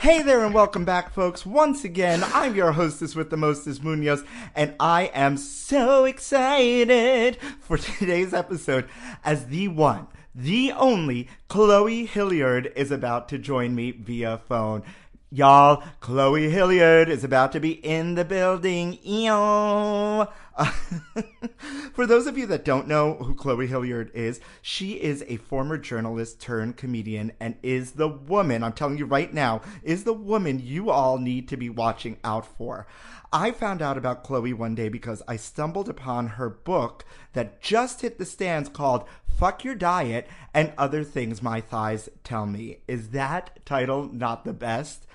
Hey there, and welcome back, folks. Once again, I'm your hostess with the mostest, Munoz, and I am so excited for today's episode as the one, the only Chloe Hilliard is about to join me via phone. Y'all, Chloe Hilliard is about to be in the building. Ew. For those of you that don't know who Chloe Hilliard is, she is a former journalist turned comedian and is the woman, I'm telling you right now, is the woman you all need to be watching out for. I found out about Chloe one day because I stumbled upon her book that just hit the stands called Fuck Your Diet and Other Things My Thighs Tell Me. Is that title not the best?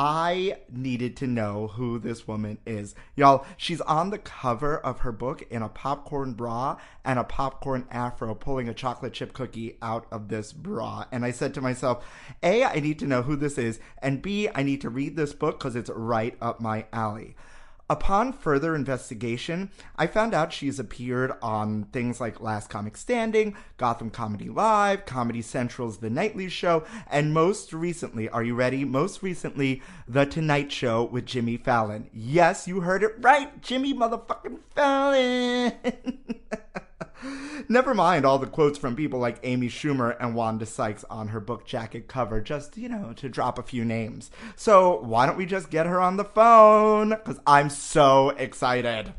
I needed to know who this woman is. Y'all, she's on the cover of her book in a popcorn bra and a popcorn afro, pulling a chocolate chip cookie out of this bra. And I said to myself, A, I need to know who this is, and B, I need to read this book because it's right up my alley. Upon further investigation, I found out she's appeared on things like Last Comic Standing, Gotham Comedy Live, Comedy Central's The Nightly Show, and most recently, are you ready? Most recently, The Tonight Show with Jimmy Fallon. Yes, you heard it right, Jimmy motherfucking Fallon. Never mind all the quotes from people like Amy Schumer and Wanda Sykes on her book jacket cover, just, you know, to drop a few names. So why don't we just get her on the phone? Because I'm so excited.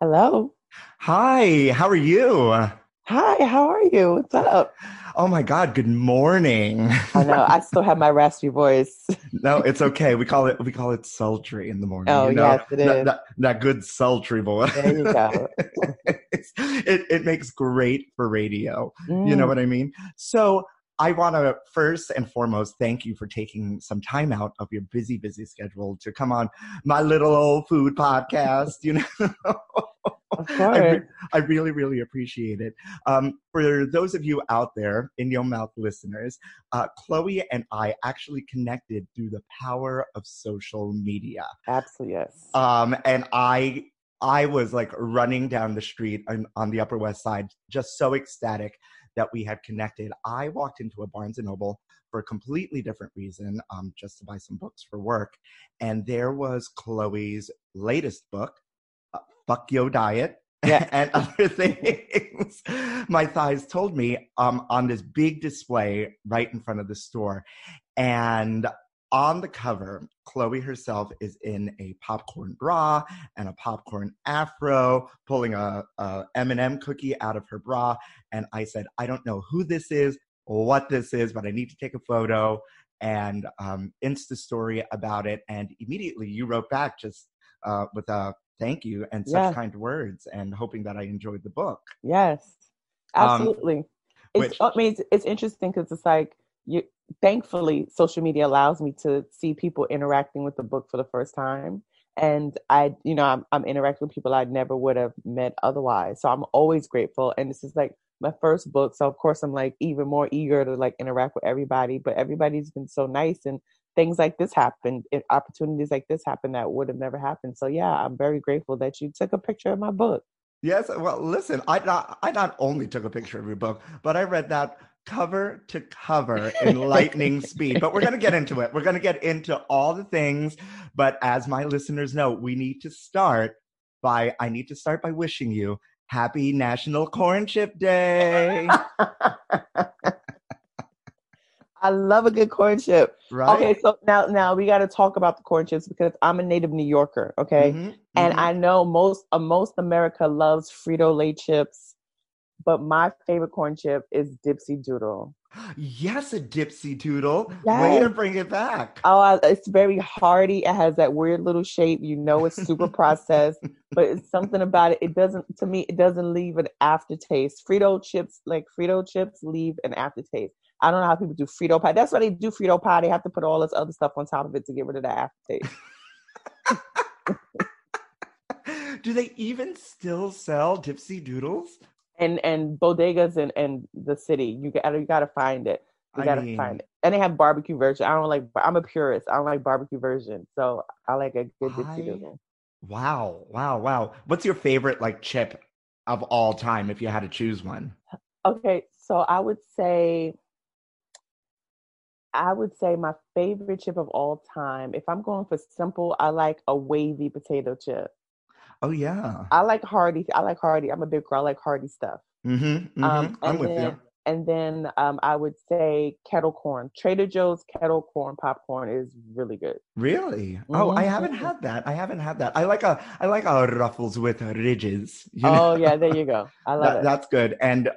Hello. Hi, how are you? Hi, how are you? What's up? Oh my God, good morning. I know. I still have my raspy voice. no, it's okay. We call it we call it sultry in the morning. Oh, you know? yes, it is. That, that good sultry voice. There you go. it, it makes great for radio. You know Mm, what I mean? So I want to first and foremost thank you for taking some time out of your busy, busy schedule to come on my little old food podcast. You know, I, re- I really, really appreciate it. Um, for those of you out there, in your mouth listeners, uh, Chloe and I actually connected through the power of social media Absolutely, yes. um, and I I was like running down the street on, on the Upper West Side, just so ecstatic that we had connected. I walked into a Barnes and Noble for a completely different reason, um, just to buy some books for work, and there was Chloe's latest book, uh, "Fuck Yo Diet." Yeah. and other things. My thighs told me um, on this big display right in front of the store. And on the cover, Chloe herself is in a popcorn bra and a popcorn afro, pulling a, a M&M cookie out of her bra. And I said, I don't know who this is, what this is, but I need to take a photo. and um, Insta story about it, and immediately you wrote back just uh, with a thank you and such Yeah. kind words, and hoping that I enjoyed the book. Yes, Um, absolutely. it's, which- I mean, it's, it's interesting because it's like you. Thankfully, social media allows me to see people interacting with the book for the first time, and I, you know, I'm, I'm interacting with people I never would have met otherwise. So I'm always grateful, and this is like my first book, so of course I'm like even more eager to like interact with everybody. But everybody's been so nice, and things like this happen, and opportunities like this happen that would have never happened. So yeah, I'm very grateful that you took a picture of my book. Yes, well, listen, I not I not only took a picture of your book, but I read that cover to cover in lightning speed. But we're going to get into it. We're going to get into all the things, but as my listeners know, we need to start by I need to start by wishing you happy National Corn Chip Day. I love a good corn chip. Right? Okay, so now now we got to talk about the corn chips because I'm a native New Yorker. Okay, Mhm, and mhm. I know most uh, most America loves Frito Lay chips, but my favorite corn chip is Dipsy Doodle. yes, a dipsy doodle. Way to Yes. bring it back. Oh, it's very hearty. It has that weird little shape. You know, it's super processed, but it's something about it. It doesn't, to me, it doesn't leave an aftertaste. Frito chips, like Frito chips, leave an aftertaste. I don't know how people do Frito pie. That's why they do Frito pie. They have to put all this other stuff on top of it to get rid of the aftertaste. Do they even still sell dipsy doodles? And and bodegas and and the city. You got you got to find it. You I got to find it. And they have barbecue version. I don't like. I'm a purist. I don't like barbecue version. So I like a good I- Wow, wow, wow. What's your favorite like chip of all time if you had to choose one? Okay, so I would say. I would say my favorite chip of all time. If I'm going for simple, I like a wavy potato chip. Oh yeah. I like Hardy. I like Hardy. I'm a big girl. I like Hardy stuff. Mm-hmm. Um, I'm and with then, you. And then um, I would say kettle corn. Trader Joe's kettle corn popcorn is really good. Really? Oh, I haven't Mhm. had that. I haven't had that. I like a I like a ruffles with ridges. you know? Oh yeah, there you go. I love That- it. That's good. And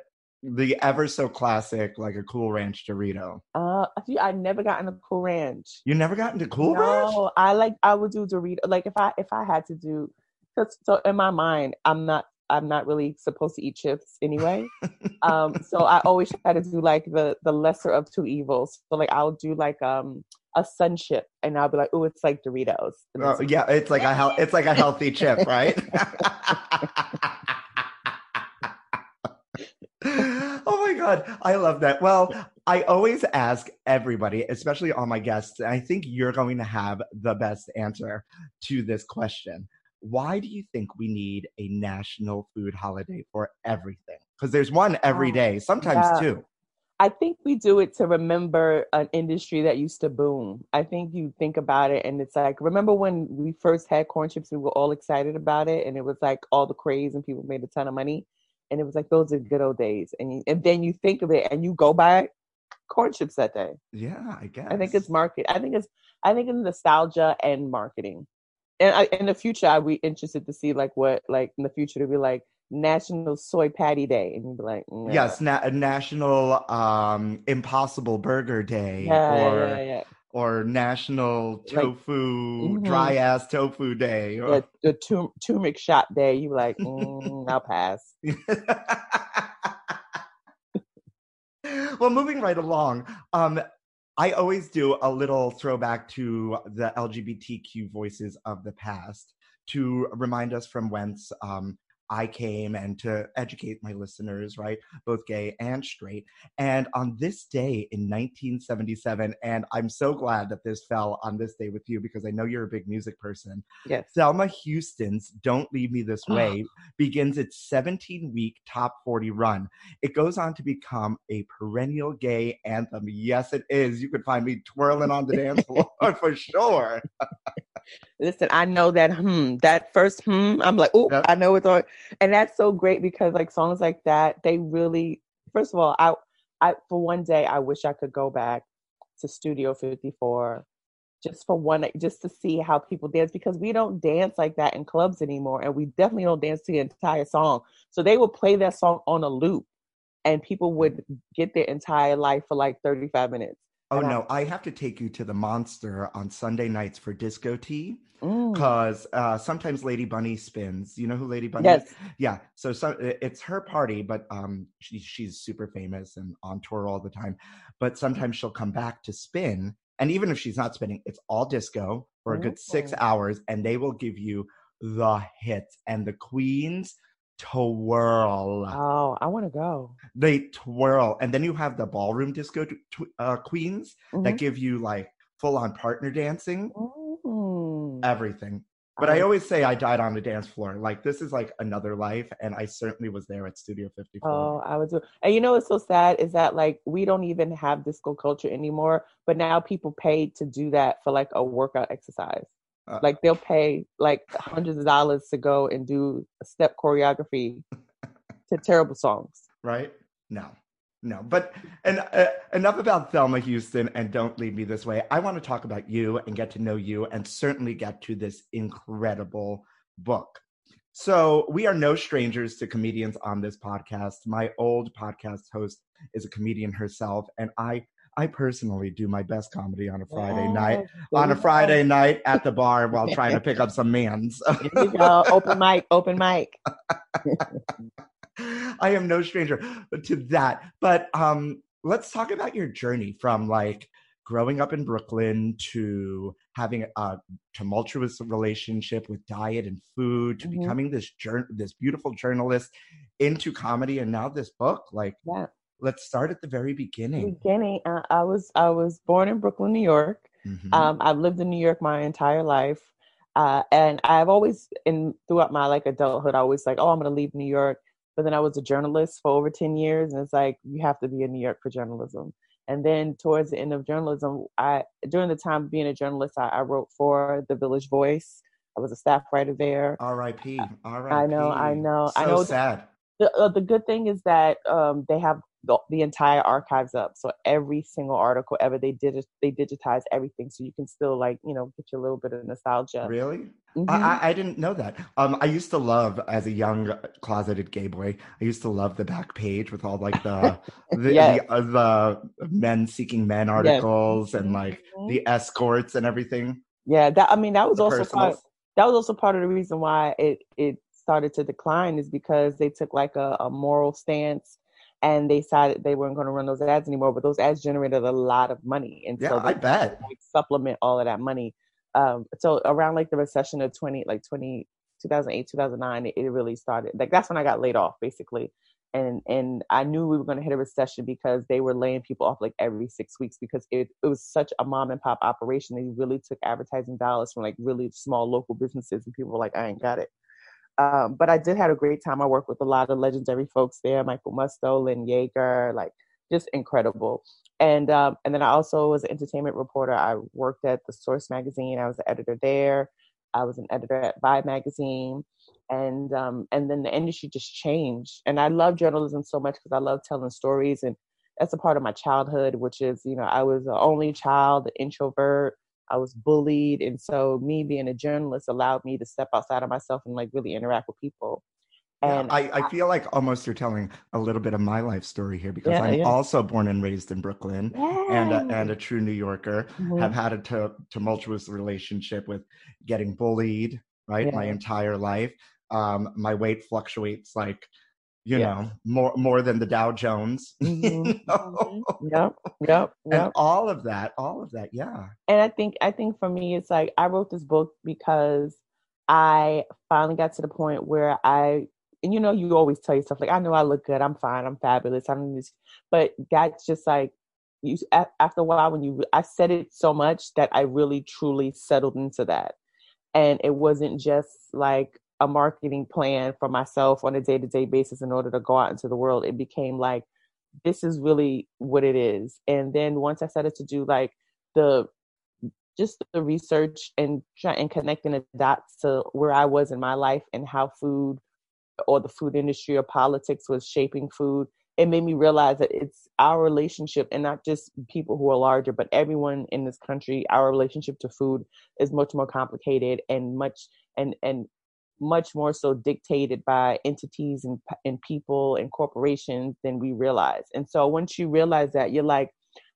the ever so classic, like a Cool Ranch Dorito. Uh, I never got into Cool Ranch. You never got into Cool Ranch? No, I like I would do Dorito. Like if I if I had to do, cause so in my mind, I'm not I'm not really supposed to eat chips anyway. um, so I always try to do like the the lesser of two evils. So like I'll do like um a sun chip, and I'll be like, oh, it's like Doritos. And Oh, yeah, it's like a hel- it's like a healthy chip, right? oh my god, I love that. Well, I always ask everybody, especially all my guests, and I think you're going to have the best answer to this question. Why do you think we need a national food holiday for everything? Because there's one every Oh, sometimes yeah. two. I think we do it to remember an industry that used to boom. I think you think about it and it's like, remember when we first had corn chips, we were all excited about it and it was like all the craze and people made a ton of money. And it was like, those are good old days. And, you, and then you think of it and you go buy corn chips that day. Yeah, I guess. I think it's market. I think it's, I think it's nostalgia and marketing. And I, in the future, I'd be interested to see like what, like in the future, to be like National Soy Patty Day. And you'd be like, "Mm, Yes, na- National um, Impossible Burger Day, yeah, or yeah, yeah. or National Like- Tofu Mhm. Dry Ass Tofu Day. or- the, the tur- turmeric shot day, you like, mm, I'll pass. well, moving right along, um, I always do a little throwback to the LGBTQ voices of the past to remind us from whence um, I came and to educate my listeners, right? Both gay and straight. And on this day in 1977, and I'm so glad that this fell on this day with you because I know you're a big music person. Yes. Thelma Houston's Don't Leave Me This Way begins its 17 week top 40 run. It goes on to become a perennial gay anthem. Yes, it is. You could find me twirling on the dance floor for sure. Listen, I know that hmm, that first hmm, I'm like, oh, Yep. I know it's on. And that's so great because like songs like that, they really first of all, I I for one day I wish I could go back to Studio 54 just for one just to see how people dance because we don't dance like that in clubs anymore and we definitely don't dance the entire song. So they would play that song on a loop and people would get their entire life for like 35 minutes. Oh And no, I have to take you to the Monster on Sunday nights for disco tea because uh, sometimes Lady Bunny spins. You know who Lady Bunny? Yes. is? Yeah. So some, it's her party, but um, she, she's super famous and on tour all the time. But sometimes she'll come back to spin, and even if she's not spinning, it's all disco for a good six hours, and they will give you the hits and the queens twirl. Oh, I want to go. They twirl, and then you have the ballroom disco tw- uh, queens that Mhm. give you like full on partner dancing, Mm. everything. But I I- always say I died on the dance floor. Like this is like another life, and I certainly was there at Studio 54. Oh, I was. And you know what's so sad is that like we don't even have disco culture anymore, but now people pay to do that for like a workout exercise. Uh, Like they'll pay like hundreds of dollars to go and do a step choreography to terrible songs. right? No, no. But and uh, enough about Thelma Houston, and don't leave me this way. I want to talk about you and get to know you, and certainly get to this incredible book. So we are no strangers to comedians on this podcast. My old podcast host is a comedian herself, and I. I personally do my best comedy on a Friday night. Yes, On a go. Friday night at the bar while trying to pick up some mans. There you go. Open mic, open mic. I am no stranger to that. But um, let's talk about your journey from like growing up in Brooklyn to having a tumultuous relationship with diet and food to Mhm. becoming this jour- this beautiful journalist into comedy and now this book. Like, Yeah. Let's start at the very beginning. Beginning, uh, I was I was born in Brooklyn, New York. Mhm. Um, I've lived in New York my entire life, uh, and I've always, in throughout my like adulthood, I always like, oh, I'm gonna leave New York. But then I was a journalist for over ten years, and it's like you have to be in New York for journalism. And then towards the end of journalism, I during the time of being a journalist, I, I wrote for the Village Voice. I was a staff writer there. R.I.P. R.I.P. I know, I know, So I know. sad. The uh, the good thing is that um, they have the, the entire archives up, so every single article ever they did it, they digitize everything, so you can still like you know get your little bit of nostalgia. Really? Mhm. I, I, didn't know that. Um, I used to love as a young closeted gay boy. I used to love the back page with all like the the, Yes. the, uh, the men seeking men articles and like Mhm. the escorts and everything. Yeah, that I mean that was The also part, that was also part of the reason why it it started to decline is because they took like a, a moral stance and they decided they weren't going to run those ads anymore. But those ads generated a lot of money, and Yeah, so they I bet. like supplement all of that money. Um, so around like the recession of 20, like 20, 2008, 2009, it, it really started. Like that's when I got laid off basically. And, and I knew we were going to hit a recession because they were laying people off like every six weeks because it, it was such a mom and pop operation. They really took advertising dollars from like really small local businesses and people were like, I ain't got it. Um, but I did have a great time. I worked with a lot of legendary folks there, Michael Musto, Lynn Yaeger, like just incredible. And um, and then I also was an entertainment reporter. I worked at the Source magazine. I was the editor there. I was an editor at Vibe magazine, and um, and then the industry just changed. And I love journalism so much because I love telling stories, and that's a part of my childhood. Which is, you know, I was the only child, introvert. I was bullied, and so me being a journalist allowed me to step outside of myself and like really interact with people. Yeah, And I, I feel like almost you're telling a little bit of my life story here because Yeah, I'm yeah. also born and raised in Brooklyn and a, and a true New Yorker. Mhm. Have had a tumultuous relationship with getting bullied right my entire life. Um, my weight fluctuates like you know more more than the Dow Jones. you Mhm, know? mhm. Yep, yep, And yep. all of that, all of that, yeah. and I think I think for me it's like I wrote this book because I finally got to the point where I and you know you always tell yourself like I know I look good I'm fine I'm fabulous I don't this but that's just like you after a while when you I said it so much that I really truly settled into that and it wasn't just like a marketing plan for myself on a day-to-day basis in order to go out into the world it became like this is really what it is and then once I started to do like the just the research and try and connecting the dots to where I was in my life and how food or the food industry or politics was shaping food. It made me realize that it's our relationship and not just people who are larger, but everyone in this country, our relationship to food is much more complicated and much and and much more so dictated by entities and and people and corporations than we realize. And so once you realize that, you're like,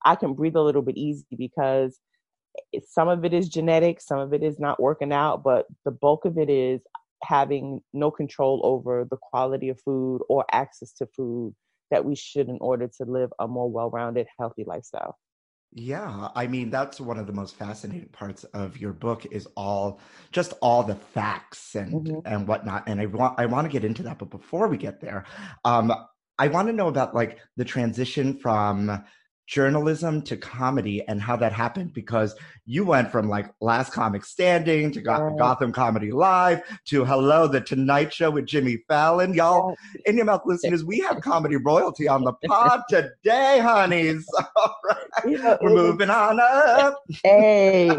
I can breathe a little bit easy because some of it is genetic, some of it is not working out, but the bulk of it is having no control over the quality of food or access to food that we should in order to live a more well-rounded healthy lifestyle yeah, I mean that's one of the most fascinating parts of your book is all just all the facts and mm-hmm. and whatnot. And I want I want to get into that, but before we get there, um, I want to know about like the transition from journalism to comedy and how that happened because you went from like Last Comic Standing to Go- Gotham Comedy Live to Hello, The Tonight Show with Jimmy Fallon. Y'all, in your mouth listeners, we have comedy royalty on the pod today, honeys. All right. We're moving on up. Hey.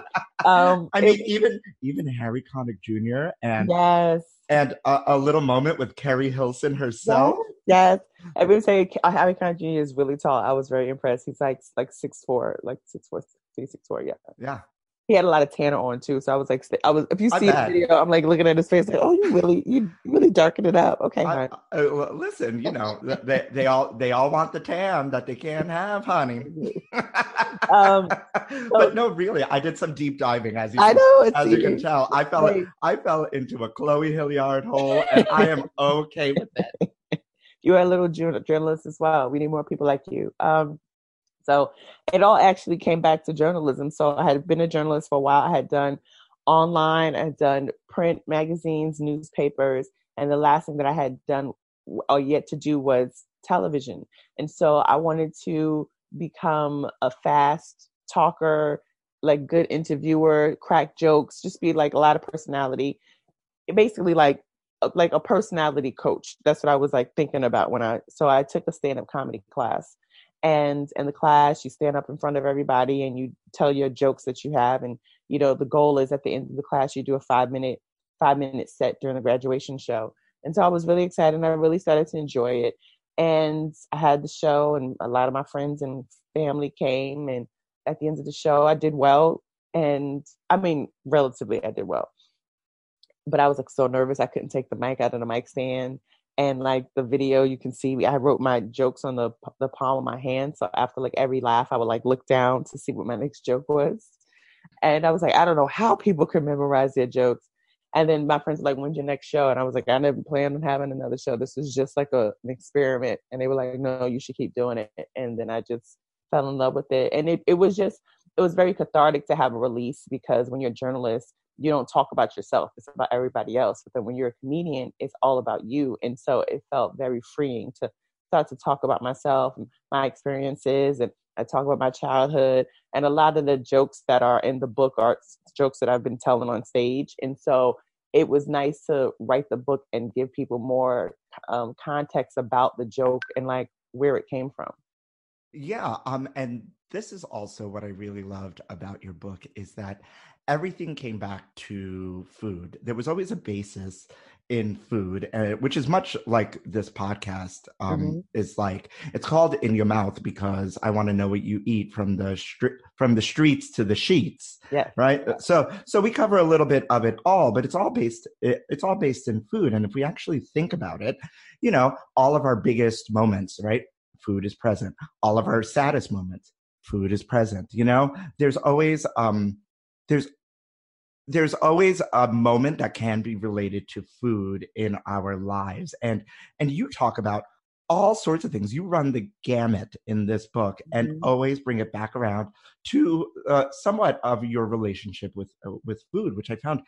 Um, I mean, even even Harry Connick Jr. and yes and a, a, little moment with Keri Hilson herself. Yes, I've been saying Harry Connick Jr. is really tall. I was very impressed. He's like like six four, like six four, six four. Yeah. Yeah he had a lot of tanner on too. So I was like, I was if you see the video, I'm like looking at his face, like, oh, you really, you really darken it up. Okay, I, uh, well, listen, you know, they they all they all want the tan that they can't have, honey. um, but no, really, I did some deep diving, as you I know, as you can tell. I fell. I fell into a Chloe Hilliard hole, and I am okay with it. You're a little journalist as well. We need more people like you. Um, so it all actually came back to journalism. So I had been a journalist for a while. I had done online, I had done print magazines, newspapers, and the last thing that I had done or yet to do was television. And so I wanted to become a fast talker, like good interviewer, crack jokes, just be like a lot of personality. Basically like like a personality coach. That's what I was like thinking about when I so I took a stand-up comedy class and in the class you stand up in front of everybody and you tell your jokes that you have and you know the goal is at the end of the class you do a five minute five minute set during the graduation show. And so i was really excited and i really started to enjoy it. And i had the show and a lot of my friends and family came and at the end of the show i did well. And i mean relatively i did well but i was like so nervous i couldn't take the mic out of the mic stand. And like the video you can see i wrote my jokes on the the palm of my hand. So after like every laugh i would like look down to see what my next joke was. And i was like i don't know how people can memorize their jokes. And then my friends were like when's your next show? And i was like i never plan on having another show. This was just like a, an experiment. And they were like no you should keep doing it. And then i just fell in love with it. And it, it was just it was very cathartic to have a release because when you're a journalist you don't talk about yourself it's about everybody else but then when you're a comedian it's all about you and so it felt very freeing to start to talk about myself and my experiences and i talk about my childhood and a lot of the jokes that are in the book are jokes that i've been telling on stage and so it was nice to write the book and give people more um, context about the joke and like where it came from. Yeah um and this is also what i really loved about your book is that everything came back to food. There was always a basis in food, uh, which is much like this podcast um, mm-hmm. is like. It's called "In Your Mouth" because I want to know what you eat from the str- from the streets to the sheets. Yeah. Right. So so we cover a little bit of it all, but it's all based it, it's all based in food. And if we actually think about it, you know, all of our biggest moments, right? Food is present. All of our saddest moments, food is present. You know, there's always um there's there's always a moment that can be related to food in our lives and and you talk about all sorts of things you run the gamut in this book and mm-hmm. always bring it back around to uh, somewhat of your relationship with uh, with food which i found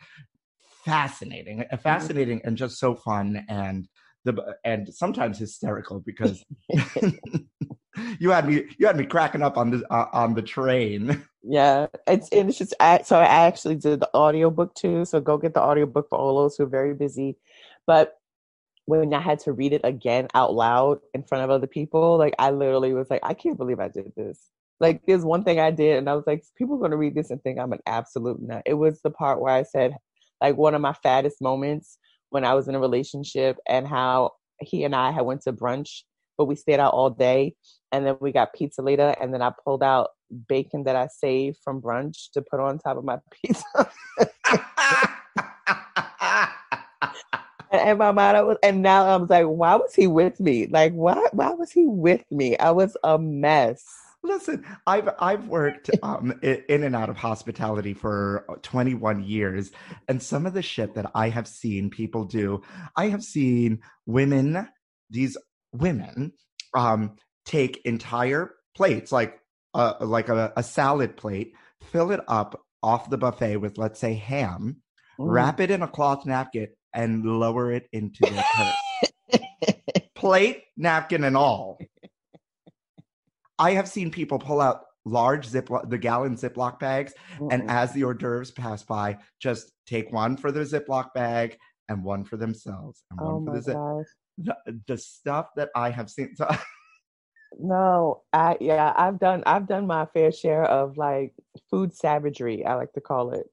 fascinating uh, mm-hmm. fascinating mm-hmm. and just so fun and the and sometimes hysterical because you had me you had me cracking up on the uh, on the train. Yeah it's it's just I, so i actually did the audiobook too so go get the audiobook for all those who are very busy. But when i had to read it again out loud in front of other people like i literally was like i can't believe i did this. Like there's one thing i did and i was like people are going to read this and think i'm an absolute nut. It was the part where i said like one of my fattest moments when i was in a relationship and how he and i had went to brunch but we stayed out all day. And then we got pizza later and then i pulled out bacon that i saved from brunch to put on top of my pizza. And my mind was and now i was like why was he with me? Like why why was he with me? I was a mess. Listen, I've I've worked um, in and out of hospitality for 21 years, and some of the shit that I have seen people do, I have seen women, these women, um, take entire plates, like uh, like a, a salad plate, fill it up off the buffet with, let's say, ham, wrap it in a cloth napkin, and lower it into their purse. plate, napkin, and all. I have seen people pull out large ziploc, the gallon Ziploc bags, and as the hors d'oeuvres pass by, just take one for the Ziploc bag and one for themselves and one oh for the zip. The, the stuff that I have seen. So, No, I yeah, I've done I've done my fair share of like food savagery, I like to call it.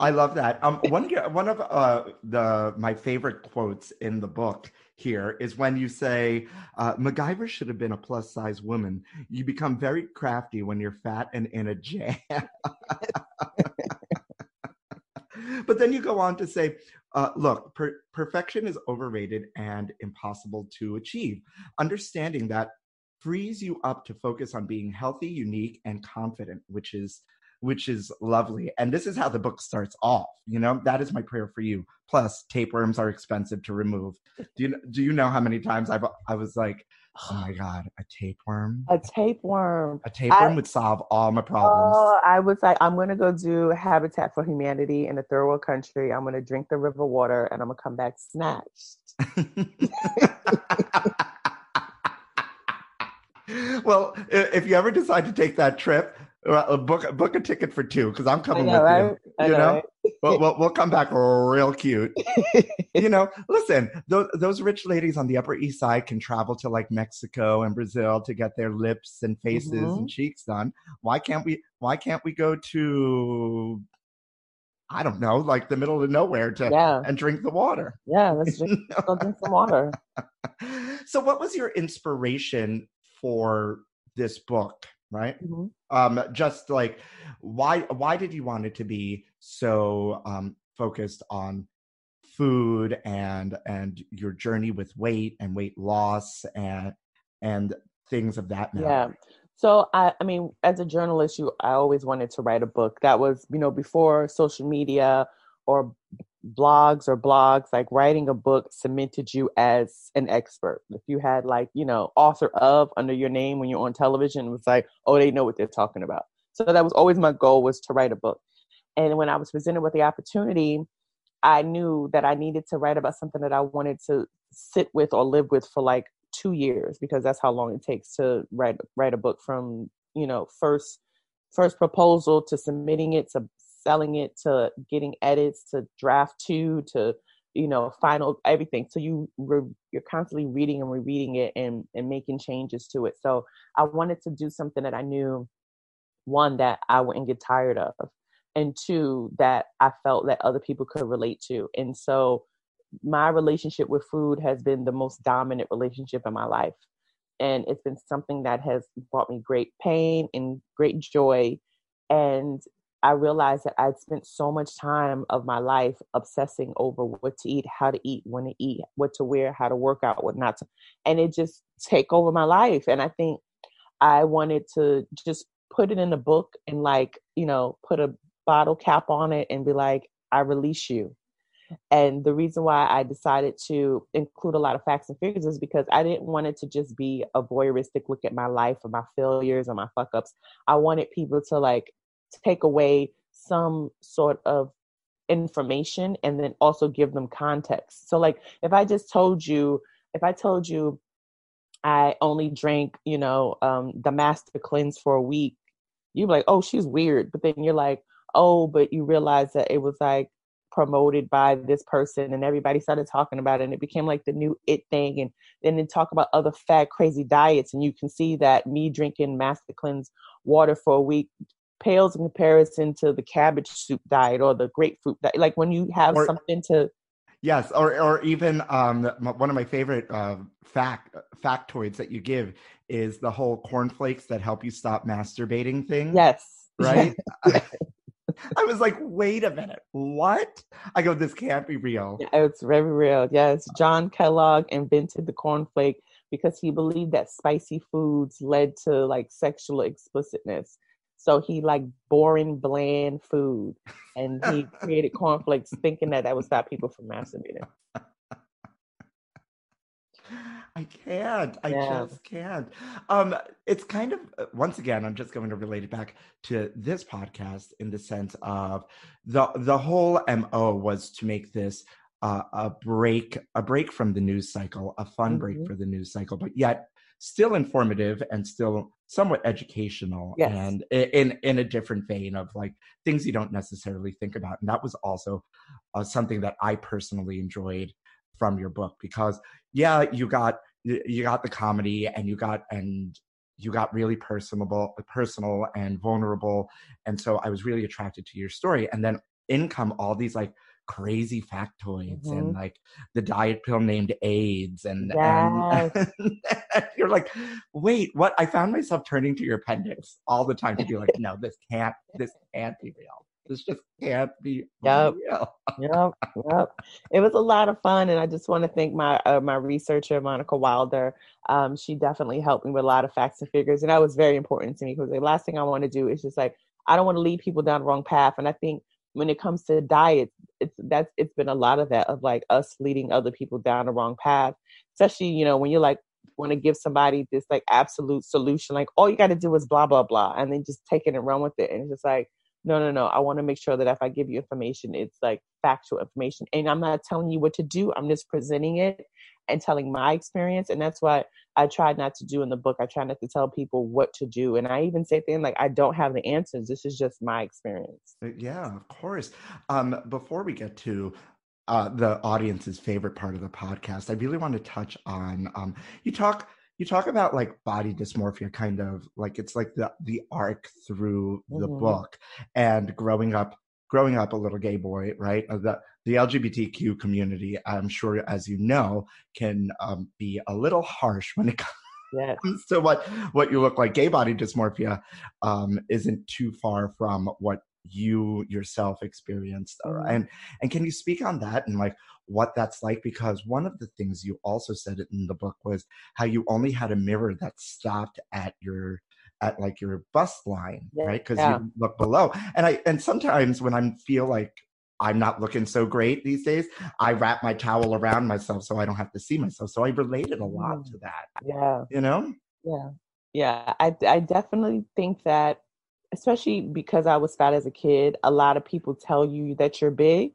I love that. Um, one one of uh, the my favorite quotes in the book here is when you say uh, MacGyver should have been a plus size woman. You become very crafty when you're fat and in a jam. but then you go on to say, uh, look, per- perfection is overrated and impossible to achieve. Understanding that frees you up to focus on being healthy, unique, and confident, which is which is lovely. And this is how the book starts off. You know, that is my prayer for you. Plus, tapeworms are expensive to remove. Do you do you know how many times I've I was like, oh my god, a tapeworm, A tapeworm. a tapeworm I- would solve all my problems. Oh, I was like, I'm gonna go do Habitat for Humanity in a third world country. I'm gonna drink the river water and I'm gonna come back snatched. well, if you ever decide to take that trip, book book a ticket for two because I'm coming know, with right? you. I you know, know, right? we'll, we'll, we'll come back real cute. you know, listen, those, those rich ladies on the Upper East Side can travel to like Mexico and Brazil to get their lips and faces Mhm. and cheeks done. Why can't we? Why can't we go to? I don't know, like the middle of nowhere to Yeah, and drink the water. yeah. Let's drink, go drink some water. so, what was your inspiration for this book? Right? Mhm. um just like why why did you want it to be so um focused on food and and your journey with weight and weight loss and and things of that matter Yeah. So I, I mean, as a journalist, you, I always wanted to write a book. That was, you know, before social media or blogs or blogs. Like writing a book cemented you as an expert. If you had like, you know, author of under your name when you're on television, it was like, oh, they know what they're talking about. So that was always my goal was to write a book. And when I was presented with the opportunity, I knew that I needed to write about something that I wanted to sit with or live with for like two years because that's how long it takes to write write a book from you know first first proposal to submitting it to selling it to getting edits to draft two to you know final everything. So you re- you're constantly reading and rereading it and and making changes to it. So i wanted to do something that i knew one that i wouldn't get tired of and two that i felt that other people could relate to. And so my relationship with food has been the most dominant relationship in my life. And it's been something that has brought me great pain and great joy. And i realized that i'd spent so much time of my life obsessing over what to eat how to eat when to eat what to wear how to work out what not to and it just take over my life and i think i wanted to just put it in a book and like you know put a bottle cap on it and be like i release you and the reason why I decided to include a lot of facts and figures is because I didn't want it to just be a voyeuristic look at my life and my failures and my fuck ups. I wanted people to like take away some sort of information and then also give them context. So like if I just told you, if I told you I only drank, you know, um the master cleanse for a week, you'd be like, oh, she's weird. But then you're like, oh, but you realize that it was like promoted by this person and everybody started talking about it and it became like the new it thing and then they talk about other fat crazy diets and you can see that me drinking master cleanse water for a week pales in comparison to the cabbage soup diet or the grapefruit diet like when you have Or- something to yes or or even um one of my favorite uh fact factoids that you give is the whole cornflakes that help you stop masturbating thing yes right I was like, wait a minute, what? I go, this can't be real. Yeah, it's very real. Yes, John Kellogg invented the cornflake because he believed that spicy foods led to like sexual explicitness. So he like boring, bland food, and he created cornflakes, thinking that that would stop people from masturbating. I can't. I Yeah. just can't. Um, it's kind of uh, once again. I'm just going to relate it back to this podcast in the sense of the the whole mo was to make this uh, a break a break from the news cycle, a fun break Mhm. for the news cycle, but yet still informative and still somewhat educational Yes. and in in a different vein of like things you don't necessarily think about. And that was also uh, something that I personally enjoyed from your book because yeah, you got you you got the comedy and you got and you got really personable personal and vulnerable and so i was really attracted to your story and then in come all these like crazy factoids and Mhm. like the diet pill named Ayds and, Yes. and you're like wait what i found myself turning to your appendix all the time to be like no this can't this can't be real this just can't be Yep. real yep, yep. It was a lot of fun, and I just want to thank my uh, my researcher Monica Wilder. Um, she definitely helped me with a lot of facts and figures, and that was very important to me because the last thing I want to do is just like I don't want to lead people down the wrong path. And I think when it comes to diet, it's that's it's been a lot of that of like us leading other people down the wrong path, especially you know when you're like want to give somebody this like absolute solution, like all you got to do is blah blah blah, and then just take it and run with it, and it's just like no no no i want to make sure that if i give you information it's like factual information and i'm not telling you what to do i'm just presenting it and telling my experience and that's what i tried not to do in the book i try not to tell people what to do and i even say things like i don't have the answers this is just my experience Uh, Yeah, of course. Um, before we get to uh, the audience's favorite part of the podcast, I really want to touch on um, you talk you talk about like body dysmorphia, kind of like it's like the the arc through the Mhm. book and growing up growing up a little gay boy, right? Uh, the the LGBTQ community, I'm sure, as you know, can um, be a little harsh when it yes comes to what what you look like. Gay body dysmorphia um, isn't too far from what you yourself experienced, uh, Mhm. and and can you speak on that and like what that's like? Because one of the things you also said in the book was how you only had a mirror that stopped at your at like your bust line, Yeah. right? Because Yeah. you look below, and I and sometimes when I feel like I'm not looking so great these days. I wrap my towel around myself so I don't have to see myself. So I related a lot Mm. to that. yeah You know? Yeah. Yeah. I I definitely think that especially because I was fat as a kid, a lot of people tell you that you're big.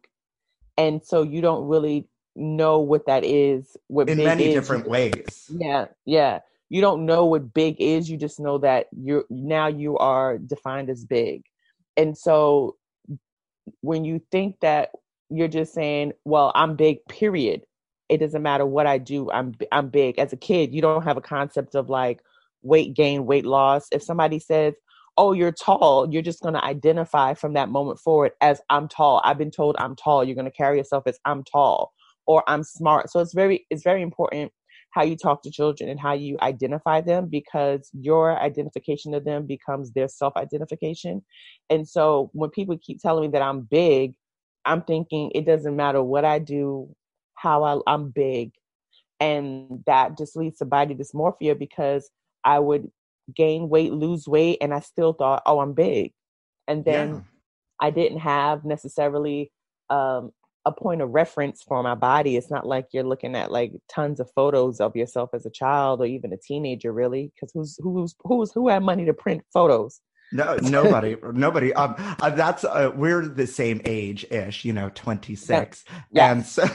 And so you don't really know what that is. What In big many is. different ways. Yeah, yeah. You don't know what big is. You just know that you're now you are defined as big. And so when you think that you're just saying, "Well, I'm big," period. It doesn't matter what I do. I'm I'm big. As a kid, you don't have a concept of like weight gain, weight loss. If somebody says, "Oh, you're tall," you're just going to identify from that moment forward as I'm tall. I've been told I'm tall. You're going to carry yourself as I'm tall or I'm smart. So it's very it's very important how you talk to children and how you identify them because your identification of them becomes their self identification. And so when people keep telling me that I'm big, I'm thinking it doesn't matter what I do, how I, I'm big. And that just leads to body dysmorphia because I would gain weight, lose weight, and I still thought, oh, I'm big. And then Yeah. I didn't have necessarily um, a point of reference for my body. It's not like you're looking at like tons of photos of yourself as a child or even a teenager, really, because who's who's who's who had money to print photos? No, nobody, nobody. Um, uh, that's uh, we're the same age ish, you know, twenty six, Yeah. and so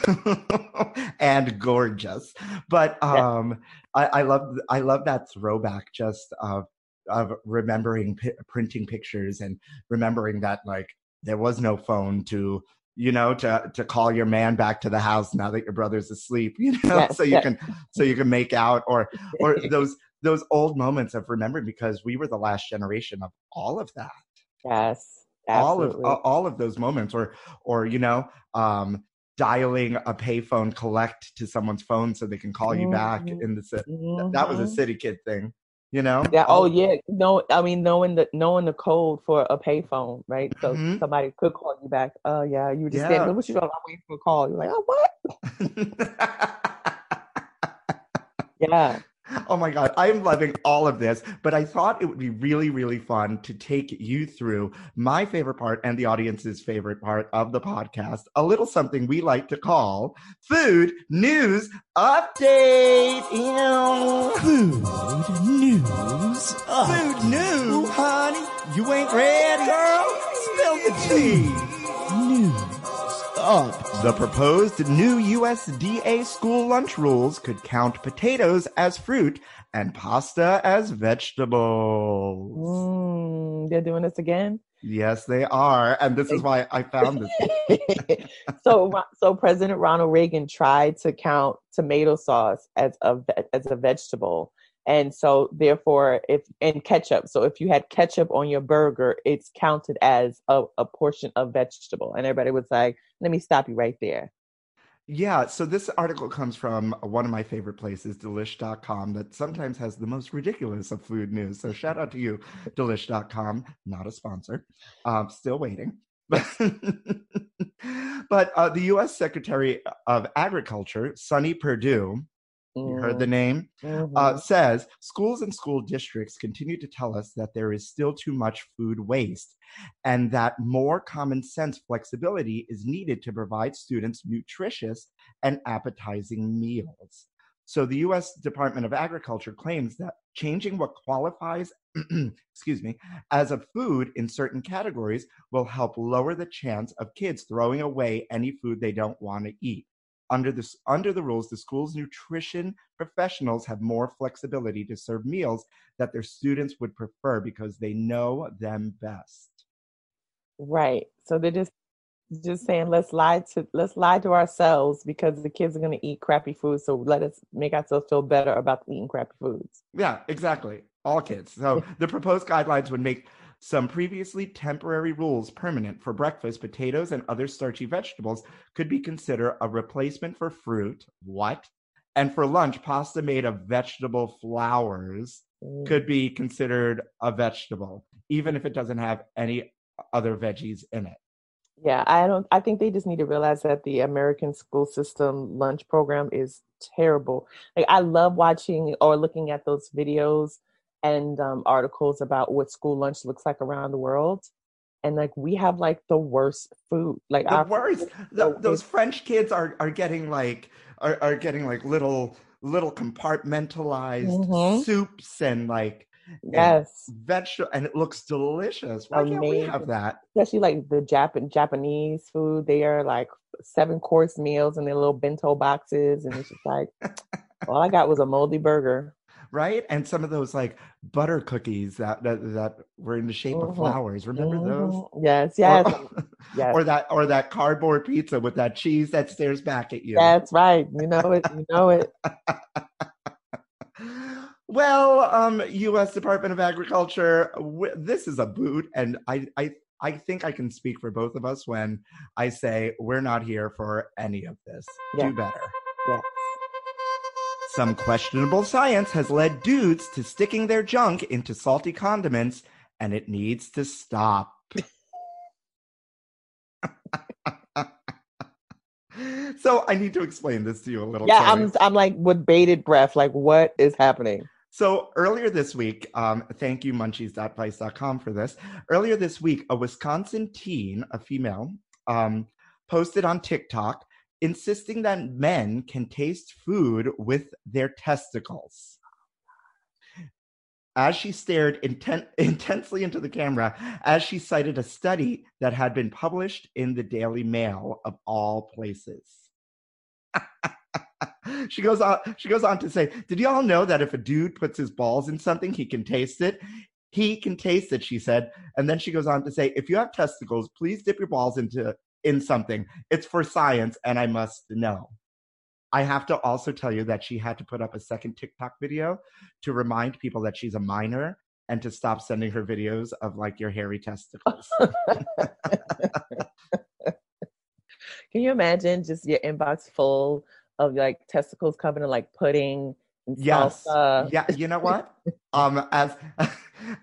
and gorgeous. But Yeah. um, I, I love, I love that throwback, just of of remembering pi printing pictures and remembering that like there was no phone to you know to to call your man back to the house now that your brother's asleep you know Yes, so you yes. can so you can make out or or those those old moments of remembering because we were the last generation of all of that Yes, all of absolutely. all of those moments or or you know um dialing a payphone collect to someone's phone so they can call you back Mhm. in the ci- that was a Mhm. city kid thing you know Yeah. Oh, yeah. No, I mean knowing the knowing the code for a payphone, right? So Mhm. somebody could call you back. Oh, yeah. You were just Yeah. standing. What you doing? I'm waiting for a call. You're like, oh, what? Yeah. Oh my God, I'm loving all of this, but I thought it would be really, really fun to take you through my favorite part and the audience's favorite part of the podcast, a little something we like to call Food News Update. Ew. Food news. Food news, honey. You ain't ready, girl? Spill the tea. Up. The proposed new USDA school lunch rules could count potatoes as fruit and pasta as vegetables. Mm, they're doing this again. Yes, they are. And this is why I found this. so, so President Ronald Reagan tried to count tomato sauce as a as a vegetable, and so therefore, if and ketchup. So if you had ketchup on your burger, it's counted as a, a portion of vegetable. And everybody was like, "Let me stop you right there." Yeah, so this article comes from one of my favorite places, delish.com, that sometimes has the most ridiculous of food news. So shout out to you, delish.com, not a sponsor. Um, still waiting. but uh, the US Secretary of Agriculture, Sonny Perdue, you heard the name, Mhm. uh, says schools and school districts continue to tell us that there is still too much food waste and that more common sense flexibility is needed to provide students nutritious and appetizing meals. So the US Department of Agriculture claims that changing what qualifies excuse me as a food in certain categories will help lower the chance of kids throwing away any food they don't want to eat under this under the rules the school's nutrition professionals have more flexibility to serve meals that their students would prefer because they know them best Right. So they're just just saying let's lie to let's lie to ourselves because the kids are going to eat crappy food. So let us make ourselves feel better about eating crappy foods. yeah exactly all kids so the proposed guidelines would make some previously temporary rules permanent for breakfast potatoes and other starchy vegetables could be considered a replacement for fruit what and for lunch pasta made of vegetable flours Mm. could be considered a vegetable, even if it doesn't have any other veggies in it. Yeah, I don't. I think they just need to realize that the American school system lunch program is terrible. Like I love watching or looking at those videos and um, articles about what school lunch looks like around the world, and like we have like the worst food. Like The our worst, the, those French kids are are getting like are, are getting like little little compartmentalized Mhm. soups and like yes, vegetable, and it looks delicious. Why can't we have Amazing. that? especially like the Japan Japanese food. They are like seven course meals in their little bento boxes, and it's just like all I got was a moldy burger. Right, and some of those like butter cookies that that, that were in the shape of Mhm. flowers. Remember those? Mhm. Yes, yes, Or, yes. or that or that cardboard pizza with that cheese that stares back at you. That's right. You know it. You know it. well, um, U.S. Department of Agriculture, w- this is a boot, and I, I, I think I can speak for both of us when I say we're not here for any of this. Yeah. Do better. Yes. Some questionable science has led dudes to sticking their junk into salty condiments, and it needs to stop. so I need to explain this to you a little. Bit. Yeah. I'm. I'm like with bated breath. Like, what is happening? So earlier this week, um, thank you munchies.vice.com for this. Earlier this week, a Wisconsin teen, a female, um, posted on TikTok insisting that men can taste food with their testicles. As she stared intent, intensely into the camera, as she cited a study that had been published in the Daily Mail of all places. she goes on she goes on to say did y'all know that if a dude puts his balls in something he can taste it he can taste it she said and then she goes on to say if you have testicles please dip your balls into in something it's for science and i must know i have to also tell you that she had to put up a second tiktok video to remind people that she's a minor and to stop sending her videos of like your hairy testicles Can you imagine just your inbox full of like testicles covered in like pudding and Yes. salsa? yeah. You know what? um, as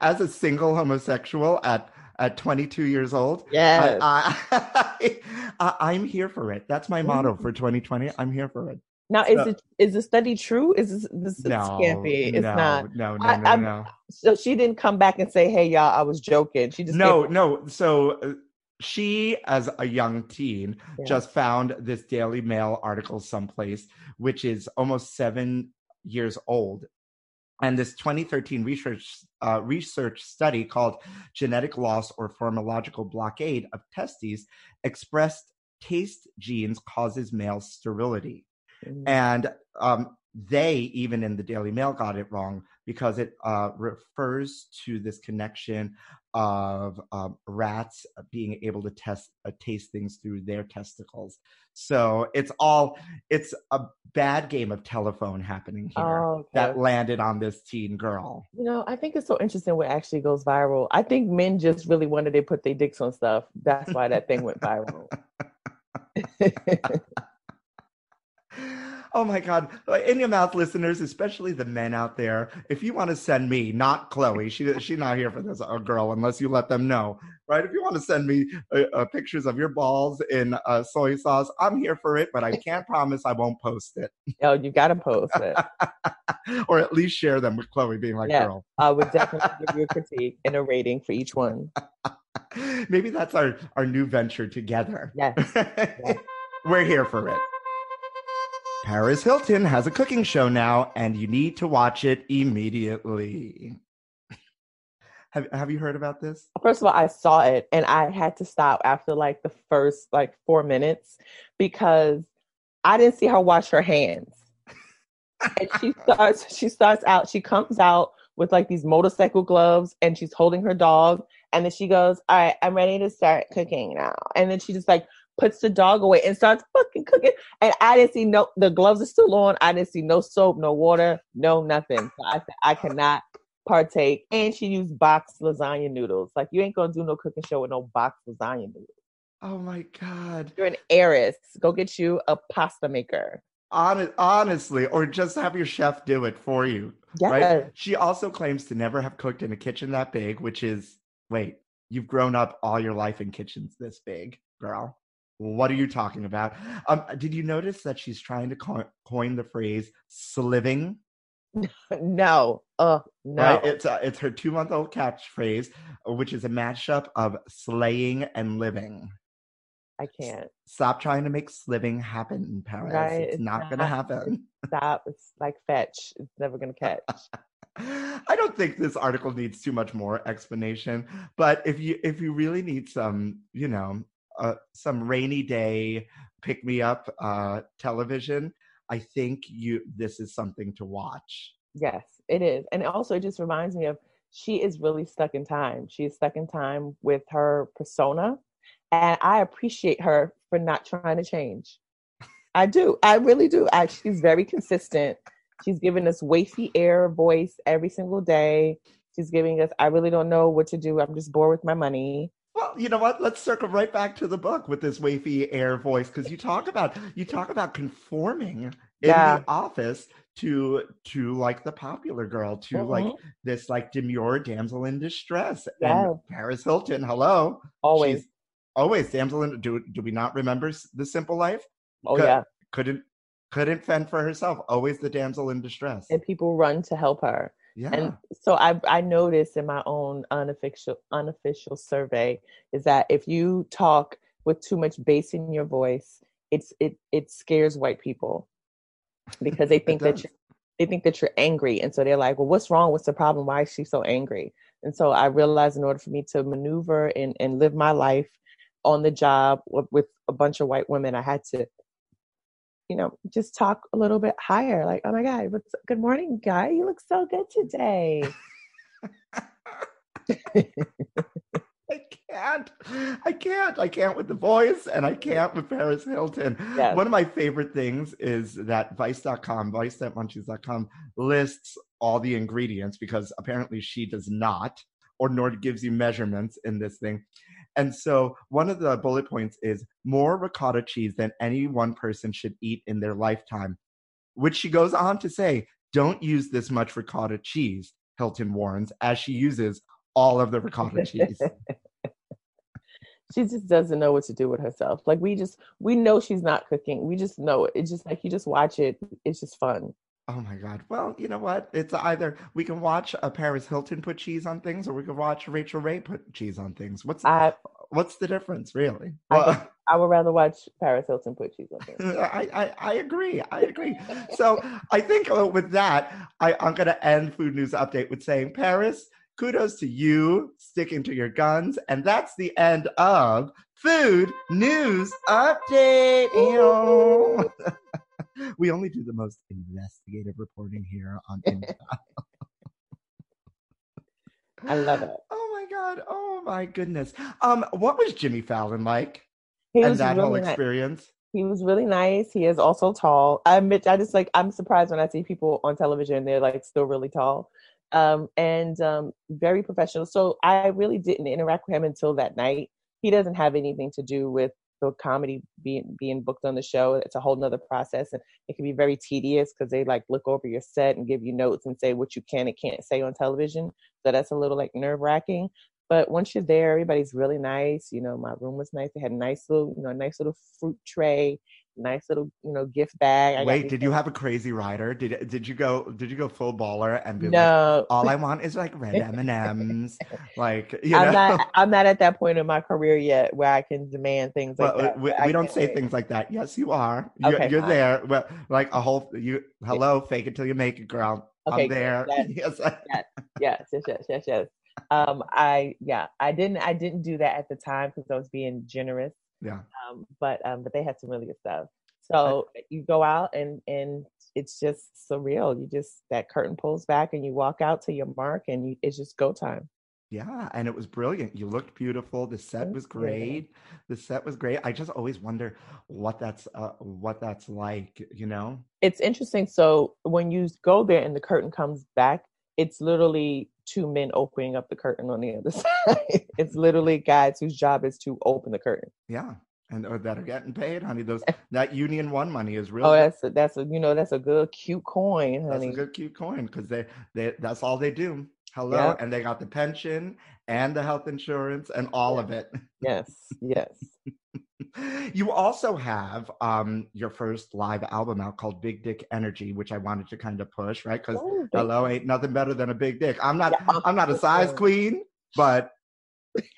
as a single homosexual at at 22 years old, Yes. I, I, I I'm here for it. That's my motto for 2020. I'm here for it. Now, is So- it is the study true? Is this this No, can't be? It's no, not. No, no, I- no, no. So she didn't come back and say, "Hey, y'all, I was joking." She just No, no. So uh, she, as a young teen, Yeah. just found this Daily Mail article someplace, which is almost seven years old. And this 2013 research uh, research study called "Genetic Loss or Pharmacological Blockade of Testes" expressed taste genes causes male sterility. Mm. And um, they, even in the Daily Mail, got it wrong because it uh, refers to this connection of um, rats being able to test uh, taste things through their testicles. So it's all it's a bad game of telephone happening here Oh, okay. that landed on this teen girl. You know, I think it's so interesting what actually goes viral. I think men just really wanted to put their dicks on stuff. That's why that thing went viral. Oh my God. In your mouth listeners, especially the men out there, if you want to send me, not Chloe, she, she's not here for this, a girl, unless you let them know, right? If you want to send me uh, uh, pictures of your balls in uh, soy sauce, I'm here for it, but I can't promise I won't post it Yo, you gotta post it. or at least share them with Chloe being like, Yeah. girl. I would definitely give you a critique and a rating for each one. Maybe that's our, our new venture together. Yes. We're here for it. Paris Hilton has a cooking show now, and you need to watch it immediately. Have, have you heard about this? First of all, I saw it and I had to stop after like the first like four minutes because I didn't see her wash her hands. And she starts, she starts out, she comes out with like these motorcycle gloves and she's holding her dog. And then she goes, All right, I'm ready to start cooking now. And then she just like puts the dog away and starts fucking cooking. And I didn't see no, the gloves are still on. I didn't see no soap, no water, no nothing. So I, I cannot partake. And she used boxed lasagna noodles. Like you ain't gonna do no cooking show with no boxed lasagna noodles. Oh my God. You're an heiress. Go get you a pasta maker. Hon- honestly, or just have your chef do it for you. Yes. Right? She also claims to never have cooked in a kitchen that big, which is wait, you've grown up all your life in kitchens this big, girl. What are you talking about? Um, did you notice that she's trying to co- coin the phrase "sliving"? No. Uh no. Right? It's uh, it's her two month old catchphrase, which is a mashup of slaying and living. I can't. Stop trying to make sliving happen in Paris. Right, It's it's not going to happen. Stop. It's like fetch. It's never gonna catch. I don't think this article needs too much more explanation, but if you if you really need some, you know, uh, some rainy day pick me up uh, television, I think you this is something to watch. Yes, it is. And also it just reminds me of she is really stuck in time. She is stuck in time with her persona. And I appreciate her for not trying to change. I do. I really do. I, she's very consistent. She's giving us wafy air voice every single day. She's giving us, I really don't know what to do. I'm just bored with my money. You know what? Let's circle right back to the book with this wavy air voice because you talk about you talk about conforming in Yeah. the office to to like the popular girl to like Mhm. this like demure damsel in distress Yeah. and Paris Hilton. Hello, Always. She's always damsel in. Do do we not remember the Simple Life? oh, Cou- yeah. couldn't couldn't fend for herself. Always the damsel in distress. And people run to help her. Yeah. And so I I noticed in my own unofficial unofficial survey is that if you talk with too much bass in your voice, it's it it scares white people because they think that you're, they think that you're angry, and so they're like, "Well, what's wrong? What's the problem? Why is she so angry?" And so I realized in order for me to maneuver and and live my life on the job with, with a bunch of white women, I had to. You know, just talk a little bit higher. Like, oh my God, what's, good morning, guy. You look so good today. I can't. I can't. I can't with the voice and I can't with Paris Hilton. Yes. One of my favorite things is that Vice.com, Vice.munchies.com lists all the ingredients because apparently she does not, or nor gives you measurements in this thing. And so one of the bullet points is more ricotta cheese than any one person should eat in their lifetime, which she goes on to say, don't use this much ricotta cheese, Hilton warns, as she uses all of the ricotta cheese. she just doesn't know what to do with herself. Like we just we know she's not cooking. We just know it. It's just like you just watch it. It's just fun. Oh my god. Well, you know what? It's either we can watch a Paris Hilton put cheese on things, or we can watch Rachael Ray put cheese on things. What's I what's the difference, really? I, Well, I would rather watch Paris Hilton put cheese on things. I, I, I agree. I agree. So I think uh, with that, I, I'm going to end Food News Update with saying, Paris, kudos to you sticking to your guns. And that's the end of Food News Update. We only do the most investigative reporting here on. I love it. Oh my God. Oh my goodness. Um, what was Jimmy Fallon like? He and was that whole really nice. experience? He was really nice. He is also tall. I admit, I just like I'm surprised when I see people on television. And they're like still really tall, um, and um, very professional. So I really didn't interact with him until that night. He doesn't have anything to do with the comedy being being booked on the show. It's a whole nother process, and it can be very tedious because they like look over your set and give you notes and say what you can and can't say on television. So that's a little like nerve wracking. But once you're there, everybody's really nice. You know, my room was nice. They had a nice little, you know, a nice little fruit tray, nice little, you know, gift bag. I Wait, did you have a crazy rider? Did did you go did you go full baller and be like, No, all I want is like red M and M's, like you know? I'm not. I'm not at that point in my career yet where I can demand things like But that. we, we don't say wait. things like that. Yes, you are. You're, Okay, you're fine. there. Well, like a whole you. Hello, fake it till you make it, girl. Okay, I'm there. good. Yes. Yes, yes, yes, yes, yes. Um, I yeah, I didn't. I didn't do that at the time because I was being generous. Yeah. Um, but um, but they had some really good stuff. So you go out and and it's just surreal. You just that curtain pulls back and you walk out to your mark and you, it's just go time. Yeah, and it was brilliant. You looked beautiful. The set was great. The set was great. I just always wonder what that's uh, what that's like. You know? It's interesting. So when you go there and the curtain comes back, it's literally two men opening up the curtain on the other side. it's literally guys whose job is to open the curtain. Yeah, and uh, that are getting paid, honey. Those that Union One money is real. Oh, that's a, that's a you know that's a good cute coin, honey. That's a good cute coin because they they that's all they do. Hello, Yeah. and they got the pension and the health insurance and all of it. Yes, yes. You also have um your first live album out called Big Dick Energy, which I wanted to kind of push, right? Because Oh, hello, ain't nothing better than a big dick. I'm not Yeah, I'm not a size queen, but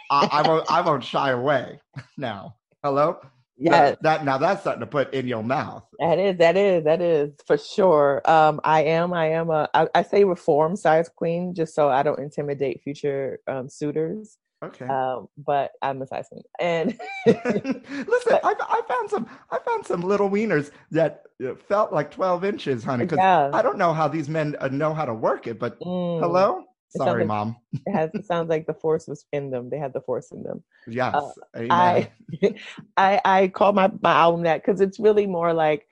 I, I won't I won't shy away now. Hello? Yes, That, that now that's something to put in your mouth. that is that is that is for sure. Um, I am I am a I, I say reform size queen just so I don't intimidate future um suitors. Okay. Um, but I'm a size queen, and Listen, I, I found some. I found some little wieners that uh, felt like twelve inches, honey. Because yeah. I don't know how these men uh, know how to work it. But Mm, hello, sorry, like- mom. It has it sounds like the force was in them. They had the force in them. Yes, uh. I I I call my my album that because it's really more like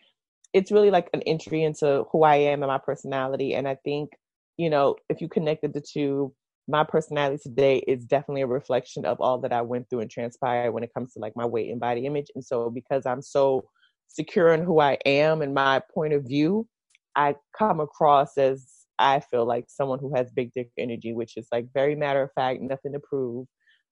it's really like an entry into who I am and my personality. And I think you know if you connected the two, my personality today is definitely a reflection of all that I went through and transpired when it comes to like my weight and body image. And so because I'm so secure in who I am and my point of view, I come across as I feel like someone who has big dick energy, which is like very matter of fact, nothing to prove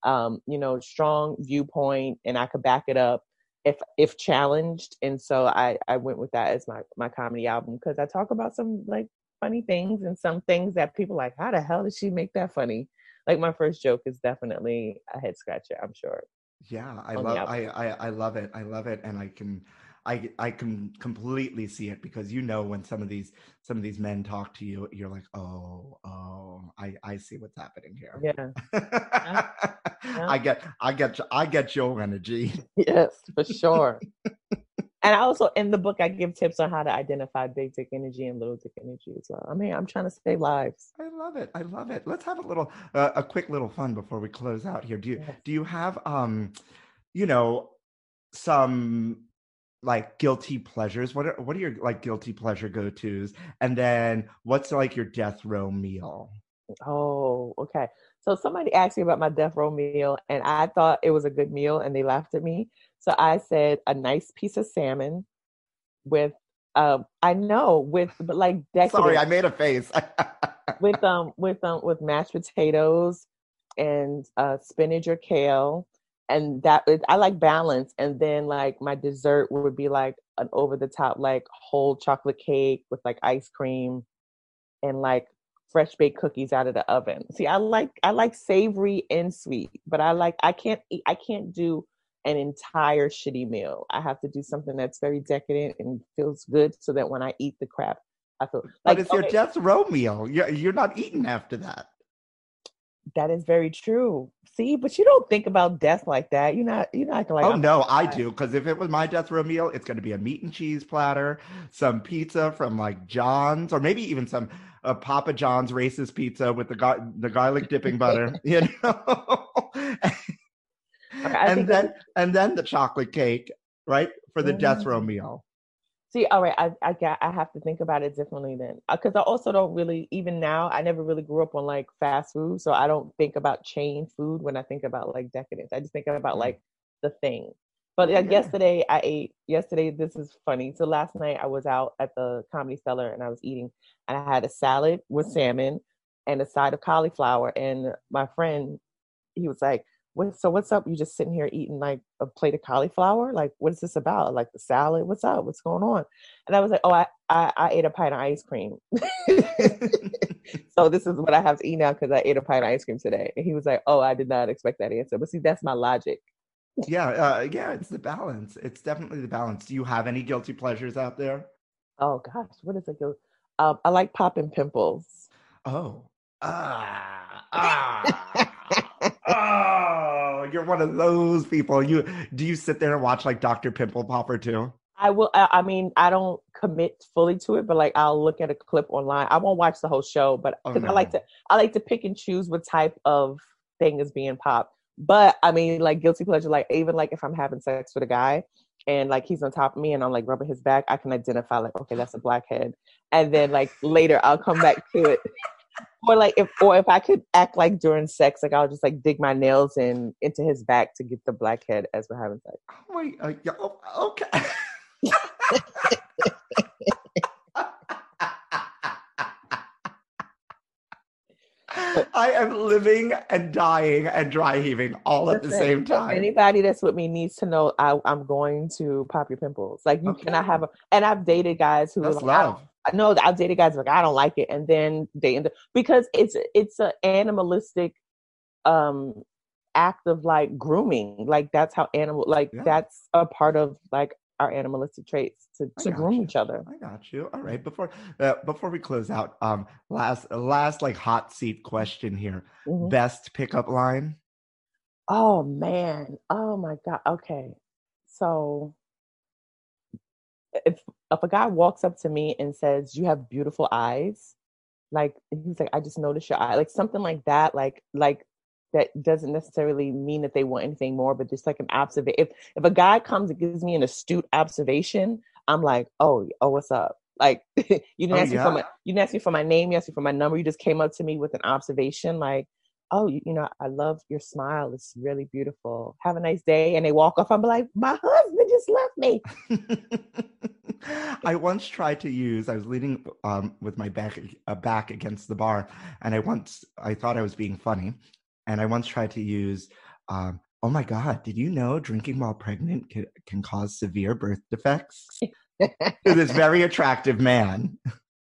um, you know, strong viewpoint, and I could back it up if if challenged. And so I I went with that as my my comedy album because I talk about some like funny things and some things that people like, how the hell did she make that funny? Like my first joke is definitely a head scratcher. I'm sure. yeah, I love. I. I I love it. I love it, and I can. I, I can completely see it because you know when some of these some of these men talk to you you're like oh oh I I see what's happening here Yeah. I get I get I get your energy yes, for sure. and I also in the book I give tips on how to identify big dick energy and little dick energy as well. I mean, I'm trying to save lives. I love it. I love it. Let's have a little, uh, a quick little fun before we close out here. Do you Yes. do you have, um, you know, some like guilty pleasures? What are what are your like guilty pleasure go tos? And then what's like your death row meal? Oh, okay. So somebody asked me about my death row meal, and I thought it was a good meal, and they laughed at me. So I said a nice piece of salmon with, um, I know with but like decadent, Sorry, I made a face. with um with um with mashed potatoes and uh spinach or kale and that is, I like balance. And then like my dessert would be like an over the top like whole chocolate cake with like ice cream and like fresh baked cookies out of the oven. See, I like I like savory and sweet, but I like I can't eat, I can't do an entire shitty meal. I have to do something that's very decadent and feels good so that when I eat the crap, I feel But like it's your okay, death row meal. You're, you're not eating after that. that is very true. See, but you don't think about death like that. You're not you're not acting like oh I'm no, I do. Because if it was my death row meal, it's going to be a meat and cheese platter, some pizza from like John's, or maybe even some uh, Papa John's racist pizza with the gar- the garlic dipping butter, you know. And then and then the chocolate cake, right, for the death row Mm. meal. See, all right, I I got I have to think about it differently then, because I also don't really even now I never really grew up on like fast food, so I don't think about chain food when I think about like decadence. I just think about Mm. like the thing. But like Yeah. yesterday, I ate. Yesterday, this is funny. So last night I was out at the Comedy Cellar and I was eating, and I had a salad with salmon and a side of cauliflower. And my friend, he was like, what, so what's up? You just sitting here eating like a plate of cauliflower? Like, what is this about? Like the salad? What's up? What's going on? And I was like, oh, I, I, I ate a pint of ice cream. so this is what I have to eat now because I ate a pint of ice cream today. And he was like, oh, I did not expect that answer. But see, that's my logic. yeah, uh, yeah, it's the balance. It's definitely the balance. Do you have any guilty pleasures out there? Oh gosh, what is it? Um, I like popping pimples. Oh. Ah. Ah. Oh, you're one of those people. You do you sit there and watch like Dr. Pimple Popper too? I will. I, I mean, I don't commit fully to it, but like I'll look at a clip online. I won't watch the whole show, but Oh, because I like to, I like to pick and choose what type of thing is being popped. But I mean, like guilty pleasure, like even like if I'm having sex with a guy and like he's on top of me and I'm like rubbing his back, I can identify like, okay, that's a blackhead. And then like later I'll come back to it. Or like if or if I could act like during sex, like I'll just like dig my nails in into his back to get the blackhead as we're having sex. Oh my uh, yeah, oh, okay. I am living and dying and dry heaving all at the same time. Anybody that's with me needs to know I, I'm going to pop your pimples. Like you Okay. cannot have a. And I've dated guys who That's like, love. I know I've dated guys like I don't like it, and then they end up because it's it's an animalistic um act of like grooming. Like that's how animal like Yeah. that's a part of like our animalistic traits to, to groom you. each other. I got you. All right. Before uh, before we close out, um, last last like hot seat question here. Mhm. Best pickup line. Oh man. Oh my god. Okay. So if if a guy walks up to me and says, "You have beautiful eyes," like he's like, "I just noticed your eye," like something like that, like like that doesn't necessarily mean that they want anything more, but just like an observation. If if a guy comes and gives me an astute observation, I'm like, "Oh, oh, what's up?" Like you didn't Oh, ask me for my you didn't ask me for my name, you asked me for my number. You just came up to me with an observation, like oh, you, you know, I love your smile. It's really beautiful. Have a nice day. And they walk off. I'm like, my husband just left me. I once tried to use. I was leaning um, with my back uh, back against the bar, and I once I thought I was being funny, and I once tried to use. Um, oh my God! Did you know drinking while pregnant can, can cause severe birth defects? to this very attractive man,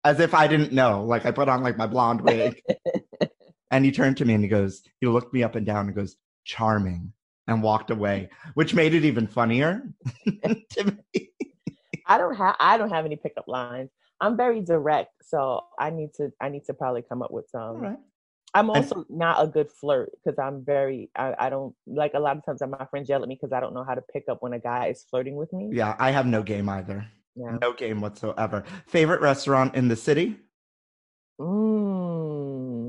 as if I didn't know. Like I put on like my blonde wig, and he turned to me and he goes, he looked me up and down and goes, "Charming," and walked away, which made it even funnier to me. I don't have I don't have any pickup lines. I'm very direct, so I need to I need to probably come up with some. Right. I'm And- also not a good flirt because I'm very I, I don't like a lot of times my friends yell at me because I don't know how to pick up when a guy is flirting with me. Yeah, I have no game either. Yeah. No game whatsoever. Favorite restaurant in the city? Mm.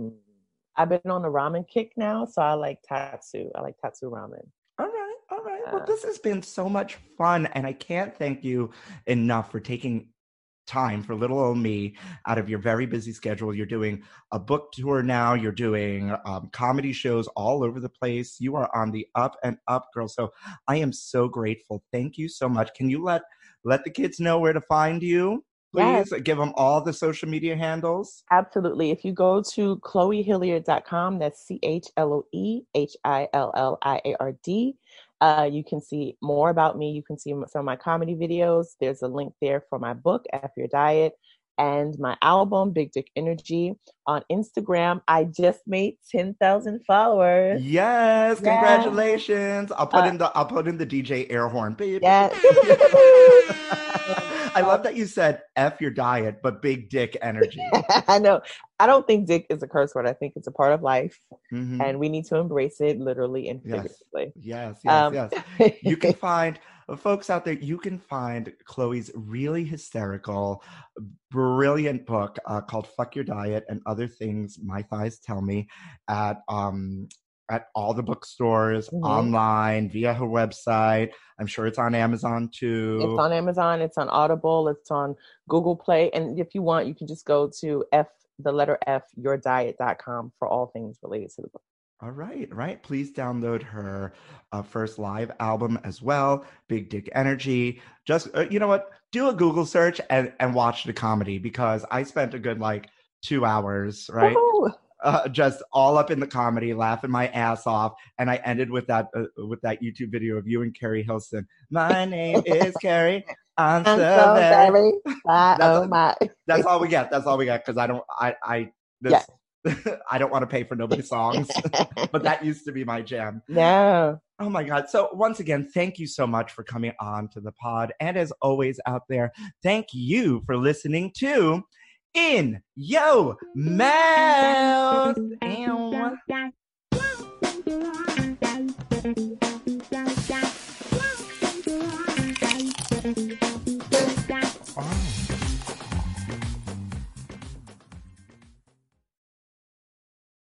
I've been on the ramen kick now, so I like Tatsu. I like Tatsu ramen. All right, all right. Well, this has been so much fun, and I can't thank you enough for taking time for little old me out of your very busy schedule. You're doing a book tour now. You're doing um, comedy shows all over the place. You are on the up and up, girl. So I am so grateful. Thank you so much. Can you let let the kids know where to find you? Please give them all the social media handles. Absolutely. If you go to chloehilliard.com, that's C H L O E H I L L I A R D. Uh, you can see more about me. You can see some of my comedy videos. There's a link there for my book, F Your Diet and my album Big Dick Energy on Instagram. I just made 10,000 followers. Yes, congratulations. I'll put uh, in the I'll put in the DJ air horn. baby Yes. I love that you said F your diet, but big dick energy. I know. I don't think dick is a curse word. I think it's a part of life mm-hmm. and we need to embrace it literally and figuratively. Yes, yes, yes. Um, yes. you can find folks out there, you can find Chloe's really hysterical, brilliant book uh, called "Fuck Your Diet and Other Things My Thighs Tell Me" at um, at all the bookstores, mm-hmm. online, via her website. I'm sure it's on Amazon too. It's on Amazon. It's on Audible. It's on Google Play. And if you want, you can just go to F the letter F yourdiet.com for all things related to the book. All right, right. Please download her uh, first live album as well, Big Dick Energy. Just uh, you know what? Do a Google search and and watch the comedy because I spent a good like two hours, right? Uh, just all up in the comedy, laughing my ass off, and I ended with that uh, with that YouTube video of you and Keri Hilson. My name is Keri. I'm, I'm so, very. that's, oh my. that's all we get. That's all we get because I don't. I I this. Yeah I don't want to pay for nobody's songs, but that used to be my jam. No. Oh my God. So, once again, thank you so much for coming on to the pod. And as always, out there, thank you for listening to in. Your mouth.